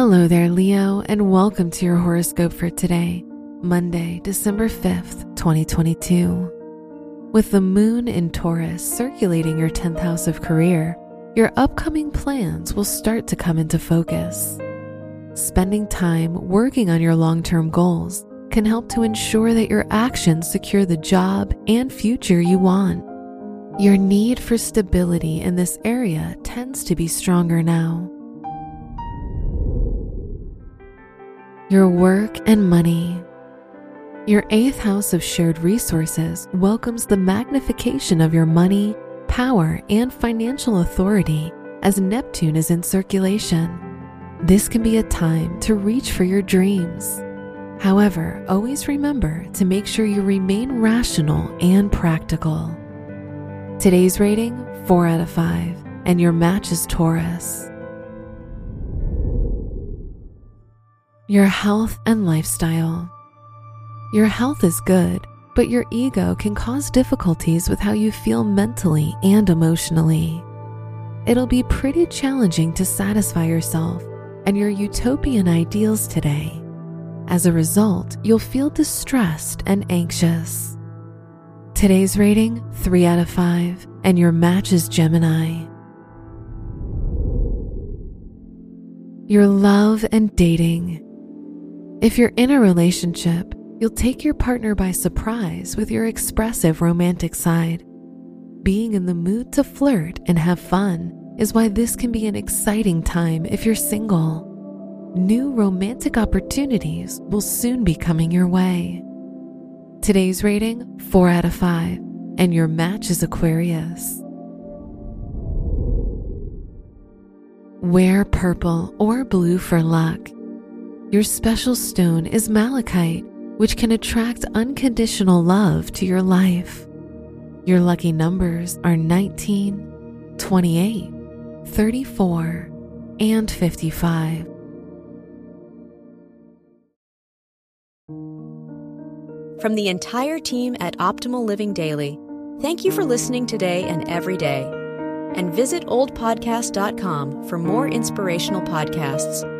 Hello there, Leo, and welcome to your horoscope for today, Monday, December 5th, 2022. With the moon in Taurus circulating your 10th house of career, your upcoming plans will start to come into focus. Spending time working on your long term goals can help to ensure that your actions secure the job and future you want. Your need for stability in this area tends to be stronger now. Your work and money. Your eighth house of shared resources welcomes the magnification of your money, power, and financial authority as Neptune is in circulation. This can be a time to reach for your dreams. However, always remember to make sure you remain rational and practical. Today's rating 4 out of 5, and your match is Taurus. Your health and lifestyle. Your health is good, but your ego can cause difficulties with how you feel mentally and emotionally. It'll be pretty challenging to satisfy yourself and your utopian ideals today. As a result, you'll feel distressed and anxious. Today's rating 3 out of 5, and your match is Gemini. Your love and dating. If you're in a relationship, you'll take your partner by surprise with your expressive romantic side. Being in the mood to flirt and have fun is why this can be an exciting time if you're single. New romantic opportunities will soon be coming your way. Today's rating 4 out of 5, and your match is Aquarius. Wear purple or blue for luck. Your special stone is malachite, which can attract unconditional love to your life. Your lucky numbers are 19, 28, 34, and 55. From the entire team at Optimal Living Daily, thank you for listening today and every day. And visit oldpodcast.com for more inspirational podcasts.